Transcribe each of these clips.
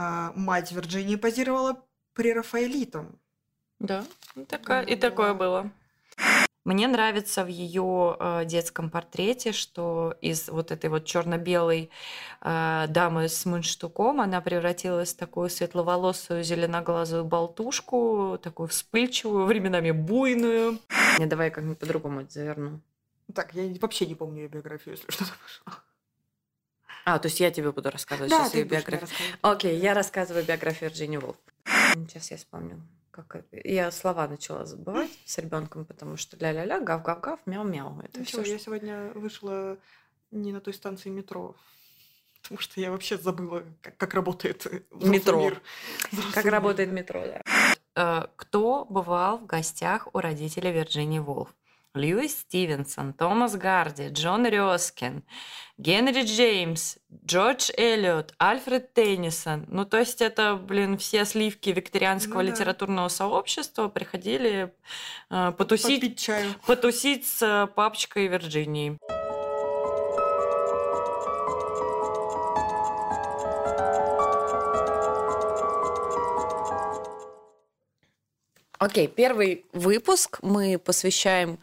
А, мать Вирджинии позировала при Рафаэлитом. Да, и, такая, и такое было. Мне нравится в ее э, детском портрете, что из вот этой вот черно-белой э, дамы с мундштуком она превратилась в такую светловолосую зеленоглазую болтушку, такую вспыльчивую, временами буйную. Не, давай как-нибудь по-другому это заверну. Так, я вообще не помню ее биографию, если что-то пошло. А, то есть я тебе буду рассказывать Да, сейчас ты ее биографию. Окей, я рассказываю биографию Вирджинии Волф. Сейчас я вспомню. Как Я слова начала забывать с ребенком, потому что ля-ля-ля, гав-гав-гав, мяу-мяу. Это Ничего, все, я сегодня вышла не на той станции метро. Потому что я вообще забыла, как, как работает Метро. мир. Как мир. работает метро, да. Э, Кто бывал в гостях у родителей Вирджинии Волф? Льюис Стивенсон, Томас Гарди, Джон Рёскин, Генри Джеймс, Джордж Эллиот, Альфред Теннисон. Ну, то есть это, блин, все сливки викторианского Ну да. литературного сообщества приходили э, потусить, потусить с э, папочкой Вирджинии. Окей, первый выпуск мы посвящаем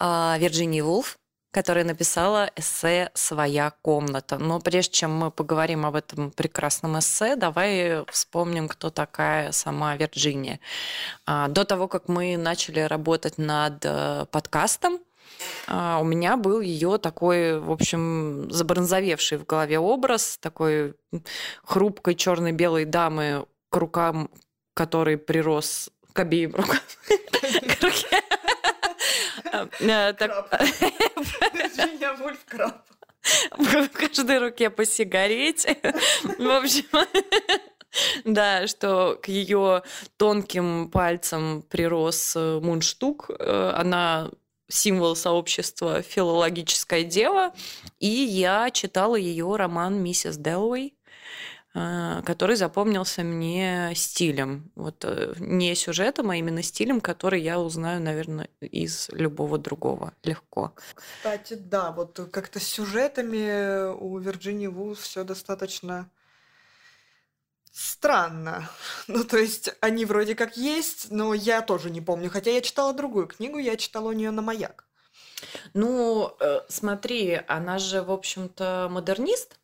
а, Вирджинии Вулф, которая написала эссе «Своя комната». Но прежде чем мы поговорим об этом прекрасном эссе, давай вспомним, кто такая сама Вирджиния. А, До того, как мы начали работать над э, подкастом, а, у меня был ее такой, в общем, забронзовевший в голове образ такой хрупкой черно-белой дамы, к рукам которой прирос к обеим рукам. К руке. Э, так- Краб. В каждой руке по сигарете. В общем, да, что к ее тонким пальцам прирос э, мундштук. Э, Она символ сообщества «Филологическое дело». И я читала ее роман «Миссис Делуэй», э, который запомнился мне стилем. Вот э, не сюжетом, а именно стилем, который я узнаю, наверное, из любого другого легко. Кстати, да, вот как-то с сюжетами у Вирджинии Вулф все достаточно странно. Ну, то есть, они вроде как есть, но я тоже не помню. Хотя я читала другую книгу, я читала у нее на маяк. Ну, э, смотри, она же, в общем-то, модернист.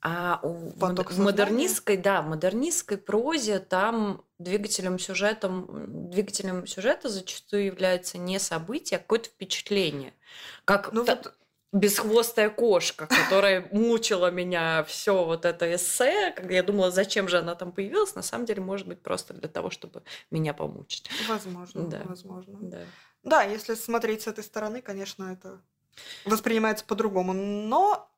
А у Поток мод- модернистской, да, в модернистской прозе там двигателем сюжетом, двигателем сюжета зачастую является не событие, а какое-то впечатление. Как Ну та- вот, бесхвостая кошка, которая мучила меня все вот это эссе, когда я думала, зачем же она там появилась, на самом деле, может быть, просто для того, чтобы меня помучить. возможно, Да. возможно. Да. Да, если смотреть с этой стороны, конечно, это воспринимается по-другому. Но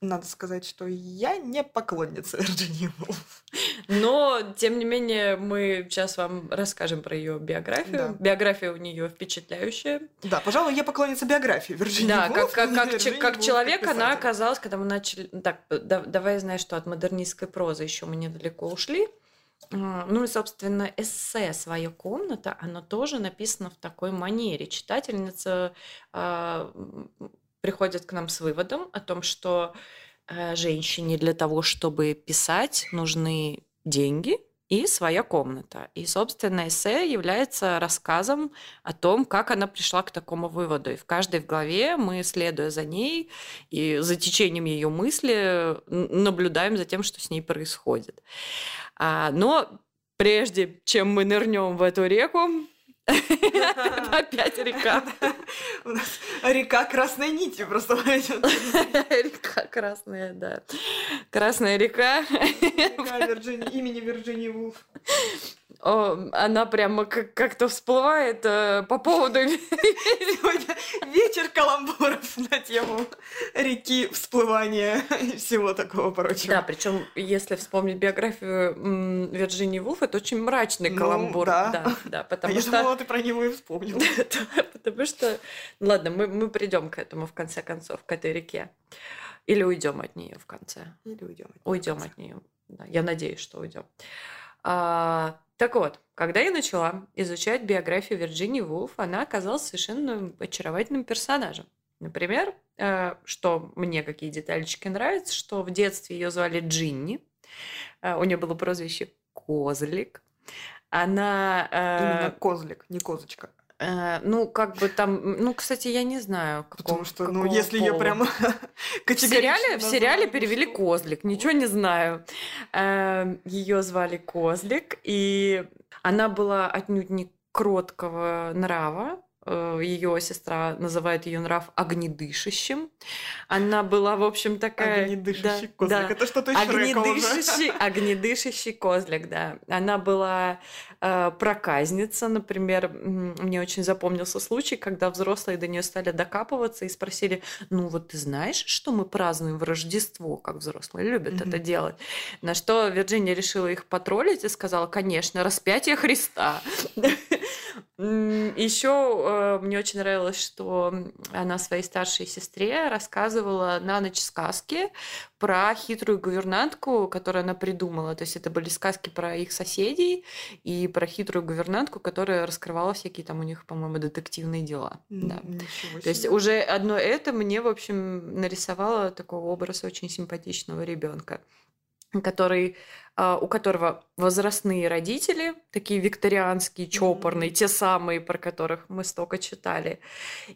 надо сказать, что я не поклонница Вирджинии Вулф. Но, тем не менее, мы сейчас вам расскажем про ее биографию. Да. Биография у нее впечатляющая. Да, пожалуй, я поклонница биографии Вирджинии да, Вулф. как, как, как, как Вулф человек она писатель. оказалась, когда мы начали... Так, да- давай, знаешь, что от модернистской прозы еще мы недалеко ушли. Ну и, собственно, эссе «Своя комната», оно тоже написано в такой манере. Читательница а, м, приходит к нам с выводом о том, что э, женщине для того, чтобы писать, нужны деньги и своя комната. И, собственно, эссе является рассказом о том, как она пришла к такому выводу. И в каждой в главе мы, следуя за ней и за течением ее мысли, наблюдаем за тем, что с ней происходит. А, но прежде чем мы нырнем в эту реку, опять река. У нас река красной нити просто пойдет. Река красная, да. Красная река. Река имени Вирджинии Вулф. Она прямо как- как-то всплывает э, по поводу... Сегодня вечер каламбуров на тему реки, всплывания и всего такого прочего. Да, причем, если вспомнить биографию Вирджинии Вулф, это очень мрачный Ну, каламбур. да. Да, да, А потому я что... думала, ты про него и вспомнил. Да, Потому что, ладно, мы, мы придем к этому в конце концов, к этой реке. Или уйдем от нее в конце. Или уйдем. Уйдем от нее. Да, я надеюсь, что уйдем. А, так вот, когда я начала изучать биографию Вирджинии Вулф, она оказалась совершенно очаровательным персонажем. Например, э, что мне какие детальчики нравятся, что в детстве ее звали Джинни, э, у нее было прозвище Козлик. Она... э, Именно козлик, не козочка. Э, ну, как бы там... Ну, кстати, я не знаю, Потому какого- что, ну, если пола. прям В сериале, в сериале называют перевели. Козлик, ничего не знаю. Ее звали Козлик, и она была отнюдь не кроткого нрава. Ее сестра называет ее нрав огнедышащим. Она была, в общем, такая... Огнедышащий да, козлик. да. Это что-то из Шрека уже. Огнедышащий, огнедышащий козлик, да. Она была э, проказница, например. Мне очень запомнился случай, когда взрослые до нее стали докапываться и спросили, ну вот ты знаешь, что мы празднуем в Рождество, как взрослые любят Мгм. это делать? На что Вирджиния решила их потроллить и сказала, конечно, распятие Христа. Еще мне очень нравилось, что она своей старшей сестре рассказывала на ночь сказки про хитрую гувернантку, которую она придумала. То есть это были сказки про их соседей и про хитрую гувернантку, которая раскрывала всякие там у них, по-моему, детективные дела. Да. Ничего То есть уже одно это мне, в общем, нарисовало такого образа очень симпатичного ребенка, который, а, у которого возрастные родители, такие викторианские, чопорные, те самые, про которых мы столько читали.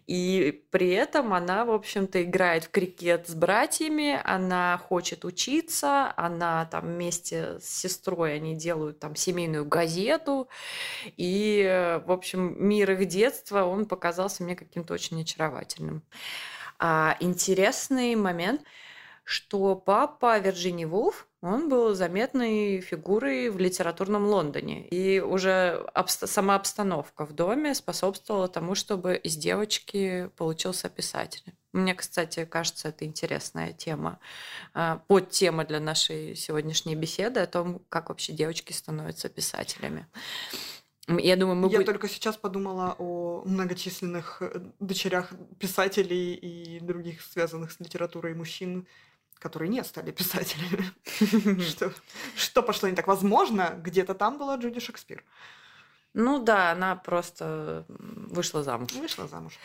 И при этом она, в общем-то, играет в крикет с братьями, она хочет учиться, она там вместе с сестрой, они делают там семейную газету, и, в общем, мир их детства, он показался мне каким-то очень очаровательным. А интересный момент, что папа Вирджинии Вулф, он был заметной фигурой в литературном Лондоне. И уже обста- сама обстановка в доме способствовала тому, чтобы из девочки получился писатель. Мне, кстати, кажется, это интересная тема, а, подтема для нашей сегодняшней беседы о том, как вообще девочки становятся писателями. Я думаю, мы Я будем... только сейчас подумала о многочисленных э, дочерях писателей и других связанных с литературой мужчин, которые не стали писателями. Что, что пошло не так? Возможно, где-то там была Джуди Шекспир. Ну да, она просто вышла замуж. Вышла замуж.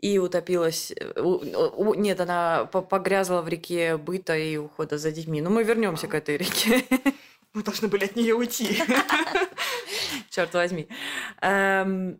И утопилась. э, у- Нет, она по- погрязла в реке быта и ухода за детьми. Но мы вернемся к этой реке. Мы должны были от нее уйти. Черт возьми. Эм,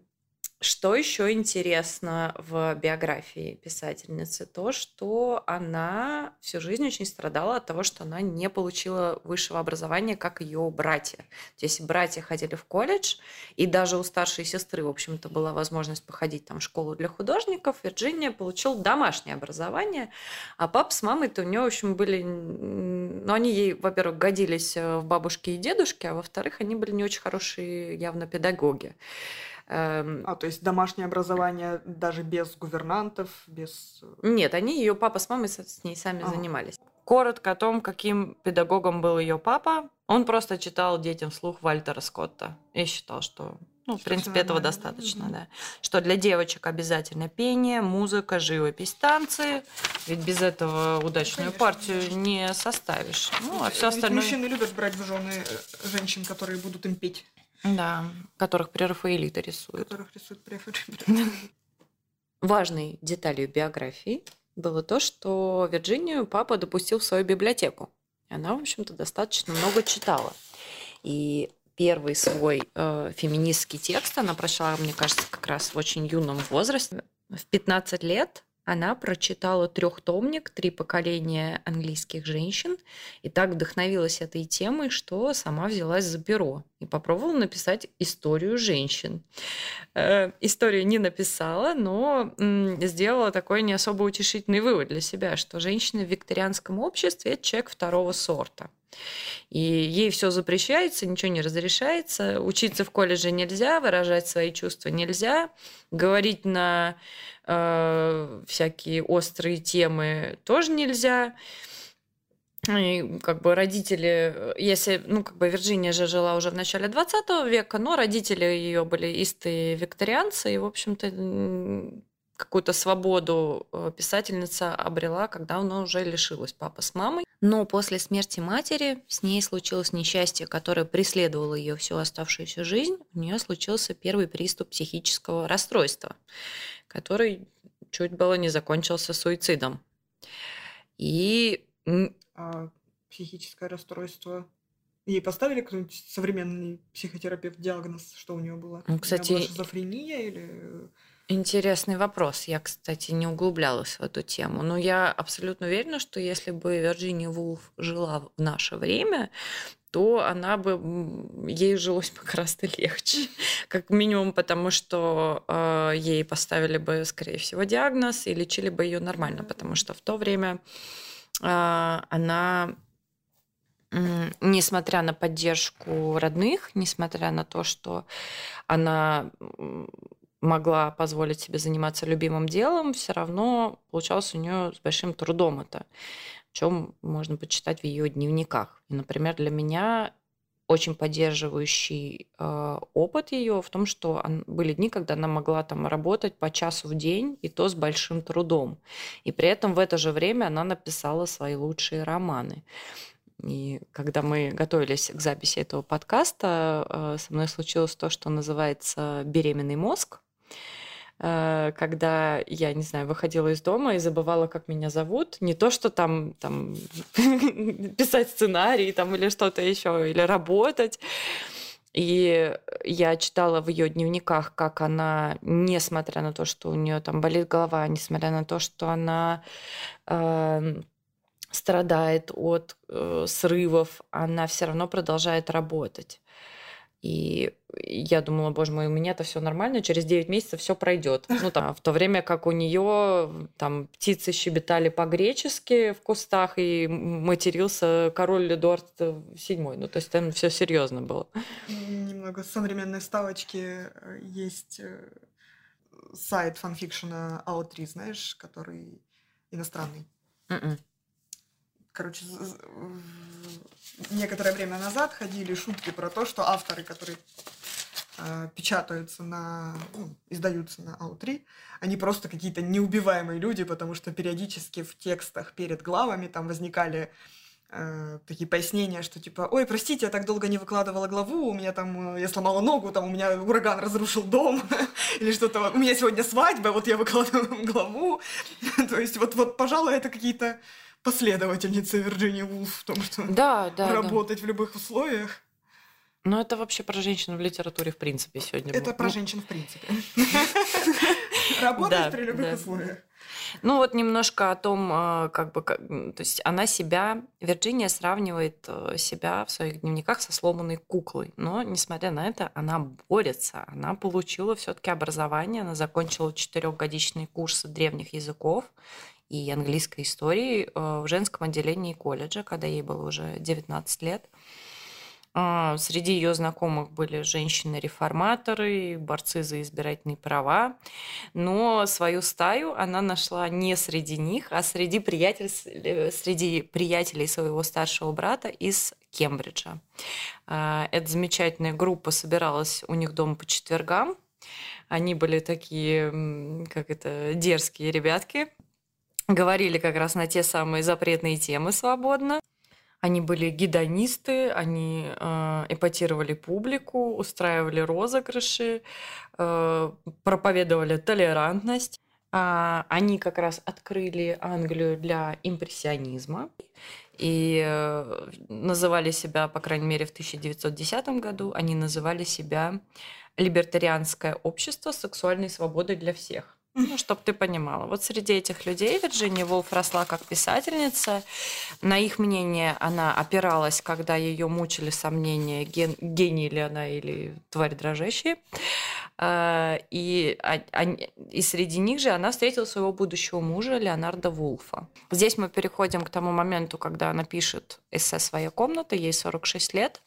Что еще интересно в биографии писательницы? То, что она всю жизнь очень страдала от того, что она не получила высшего образования, как ее братья. То есть братья ходили в колледж, и даже у старшей сестры, в общем-то, была возможность походить там в школу для художников. Вирджиния получил домашнее образование, а папа с мамой-то у нее, в общем, были... Ну, они ей, во-первых, годились э, в бабушке и дедушке, а во-вторых, они были не очень хорошие явно педагоги. Эм, А, то есть домашнее образование даже без гувернантов, без... э, Нет, они, ее папа с мамой с ней сами Ага. занимались. Коротко о том, каким педагогом был ее папа. Он просто читал детям вслух Вальтера Скотта и считал, что, ну, в принципе, этого достаточно, да. Что для девочек обязательно пение, музыка, живопись, танцы. Ведь без этого удачную конечно, партию не составишь. Ну, а Ведь все остальное... Мужчины любят брать в жены э, женщин, которые будут им петь, Да, которых прерафаэлита рисуют. которых рисуют. Важной деталью биографии было то, что Вирджинию папа допустил в свою библиотеку. И Она, в общем-то, достаточно много читала. И первый свой э, феминистский текст она прочла, мне кажется, как раз в очень юном возрасте. В 15 лет она прочитала трехтомник «Три поколения английских женщин» и так вдохновилась этой темой, что сама взялась за перо и попробовала написать историю женщин. Э, Историю не написала, но м, сделала такой не особо утешительный вывод для себя, что женщина в викторианском обществе – это человек второго сорта. И ей все запрещается, ничего не разрешается. Учиться в колледже нельзя, выражать свои чувства нельзя, говорить на э, всякие острые темы тоже нельзя. И как бы родители, если, ну, как бы Вирджиния же жила уже в начале 20 века, но родители ее были истые викторианцы, и, в общем-то, какую-то свободу э, писательница обрела, когда она уже лишилась папы с мамой. Но после смерти матери с ней случилось несчастье, которое преследовало ее всю оставшуюся жизнь. У нее случился первый приступ психического расстройства, который чуть было не закончился суицидом. И А психическое расстройство Ей поставили какой-нибудь современный психотерапевт диагноз, что у нее было? Ну, кстати, у нее была шизофрения или... Интересный вопрос. Я, кстати, не углублялась в эту тему. Но я абсолютно уверена, что если бы Вирджиния Вулф жила в наше время, то она бы ей жилось бы гораздо легче, как минимум, потому что э, ей поставили бы, скорее всего, диагноз и лечили бы ее нормально, потому что в то время э, она несмотря на поддержку родных, несмотря на то, что она могла позволить себе заниматься любимым делом, все равно получалось у нее с большим трудом это чем можно почитать в ее дневниках. И, например, для меня очень поддерживающий э, опыт ее в том, что он, были дни, когда она могла там работать по часу в день, и то с большим трудом. И при этом в это же время она написала свои лучшие романы. И когда мы готовились к записи этого подкаста, э, со мной случилось то, что называется беременный мозг. Э, когда я, не знаю, выходила из дома и забывала, как меня зовут. Не то, что там, там писать сценарий там, или что-то еще, или работать. И я читала в ее дневниках, как она, несмотря на то, что у нее там болит голова, несмотря на то, что она э, страдает от э, срывов, она все равно продолжает работать. И я думала, боже мой, у меня это все нормально, через 9 месяцев все пройдет. Ну, там, в то время как у нее там птицы щебетали по-гречески в кустах, и матерился король Эдуард VII. Ну, то есть там все серьезно было. Немного современной ставочки э, есть э, сайт фанфикшена AO3, знаешь, который иностранный. Mm-mm. Короче, некоторое время назад ходили шутки про то, что авторы, которые э, печатаются на, ну, издаются на АУ-3, они просто какие-то неубиваемые люди, потому что периодически в текстах перед главами там возникали э, такие пояснения, что типа, ой, простите, я так долго не выкладывала главу, у меня там, э, я сломала ногу, там у меня ураган разрушил дом, или что-то, у меня сегодня свадьба, вот я выкладываю главу, то есть вот, вот, пожалуй, это какие-то последовательница Вирджинии Вулф в том, что да, да, работать да. в любых условиях. Но это вообще про женщин в литературе в принципе сегодня. Это про ну... женщин в принципе. Работать при любых условиях. Ну вот немножко о том, э, как бы, то есть она себя, Вирджиния сравнивает э, себя в своих дневниках со сломанной куклой, но несмотря на это, она борется, она получила все-таки образование, она закончила четырехгодичный курс древних языков и английской истории э, в женском отделении колледжа, когда ей было уже 19 лет. А, среди ее знакомых были женщины-реформаторы, борцы за избирательные права. Но свою стаю она нашла не среди них, а среди, приятель... среди приятелей своего старшего брата из Кембриджа. А, эта замечательная группа собиралась у них дома по четвергам. Они были такие, как это, дерзкие ребятки говорили как раз на те самые запретные темы свободно. Они были гедонисты, они э, эпатировали публику, устраивали розыгрыши, э, проповедовали толерантность. А, они как раз открыли Англию для импрессионизма и э, называли себя, по крайней мере, в 1910 году, они называли себя либертарианское общество сексуальной свободы для всех. Ну, чтобы ты понимала. Вот среди этих людей Вирджиния Волф росла как писательница. На их мнение она опиралась, когда ее мучили сомнения, ген, гений ли она или тварь дрожащая. А, и, и среди них же она встретила своего будущего мужа Леонарда Вулфа. Здесь мы переходим к тому моменту, когда она пишет эссе «Своя комната», ей 46 лет.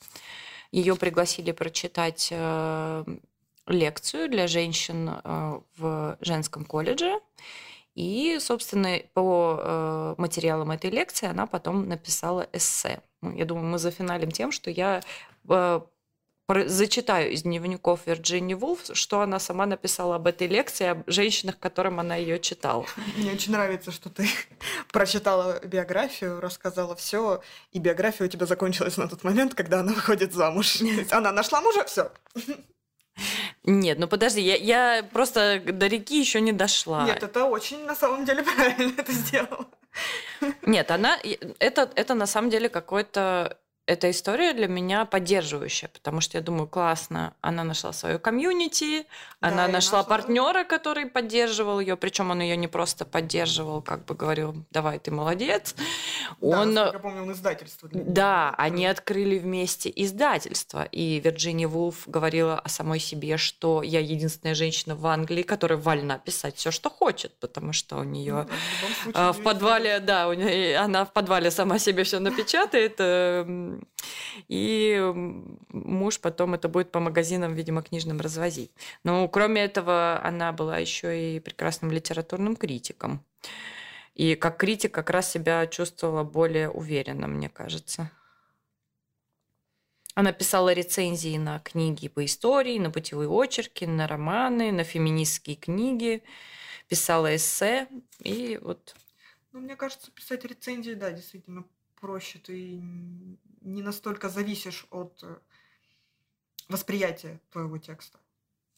Ее пригласили прочитать э, лекцию для женщин э, в женском колледже. И, собственно, по э, материалам этой лекции она потом написала эссе. Ну, я думаю, мы зафиналим тем, что я э, зачитаю из дневников Вирджинии Вулф, что она сама написала об этой лекции, об женщинах, которым она ее читала. Мне очень нравится, что ты прочитала биографию, рассказала все, и биография у тебя закончилась на тот момент, когда она выходит замуж. Она нашла мужа, все. Нет, ну подожди, я, я просто до реки еще не дошла. Нет, это очень на самом деле правильно это сделала. Нет, она это, это на самом деле какой-то эта история для меня поддерживающая, потому что я думаю, классно, она нашла свою комьюнити, она Да, и нашла нашла- партнера, который поддерживал ее, причем он ее не просто поддерживал, как бы говорил, давай, ты молодец. Да, Он, насколько я помню, он издательство. да, они открыли вместе издательство, и Вирджиния Вулф говорила о самой себе, что я единственная женщина в Англии, которая вольна писать все, что хочет, потому что у Ну нее да, в а, в подвале, да, у нее, она в подвале сама себе все напечатает, эм, и муж потом это будет по магазинам, видимо, книжным развозить. Но кроме этого, она была еще и прекрасным литературным критиком. И как критик как раз себя чувствовала более уверенно, мне кажется. Она писала рецензии на книги по истории, на путевые очерки, на романы, на феминистские книги, писала эссе, и вот Ну, мне кажется, писать рецензии, да, действительно проще. Ты не настолько зависишь от э, восприятия твоего текста.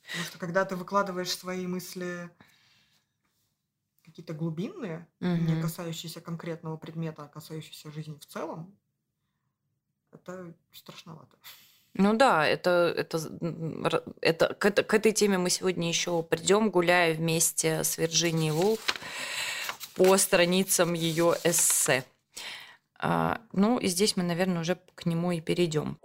Потому что когда ты выкладываешь свои мысли какие-то глубинные, не Мгм. касающиеся конкретного предмета, а касающиеся жизни в целом, это страшновато. Ну да, это, это, это, к, это- к этой теме мы сегодня еще придем, гуляя вместе с Вирджинией Вулф по страницам ее эссе. А, ну и здесь мы, наверное, уже к нему и перейдем.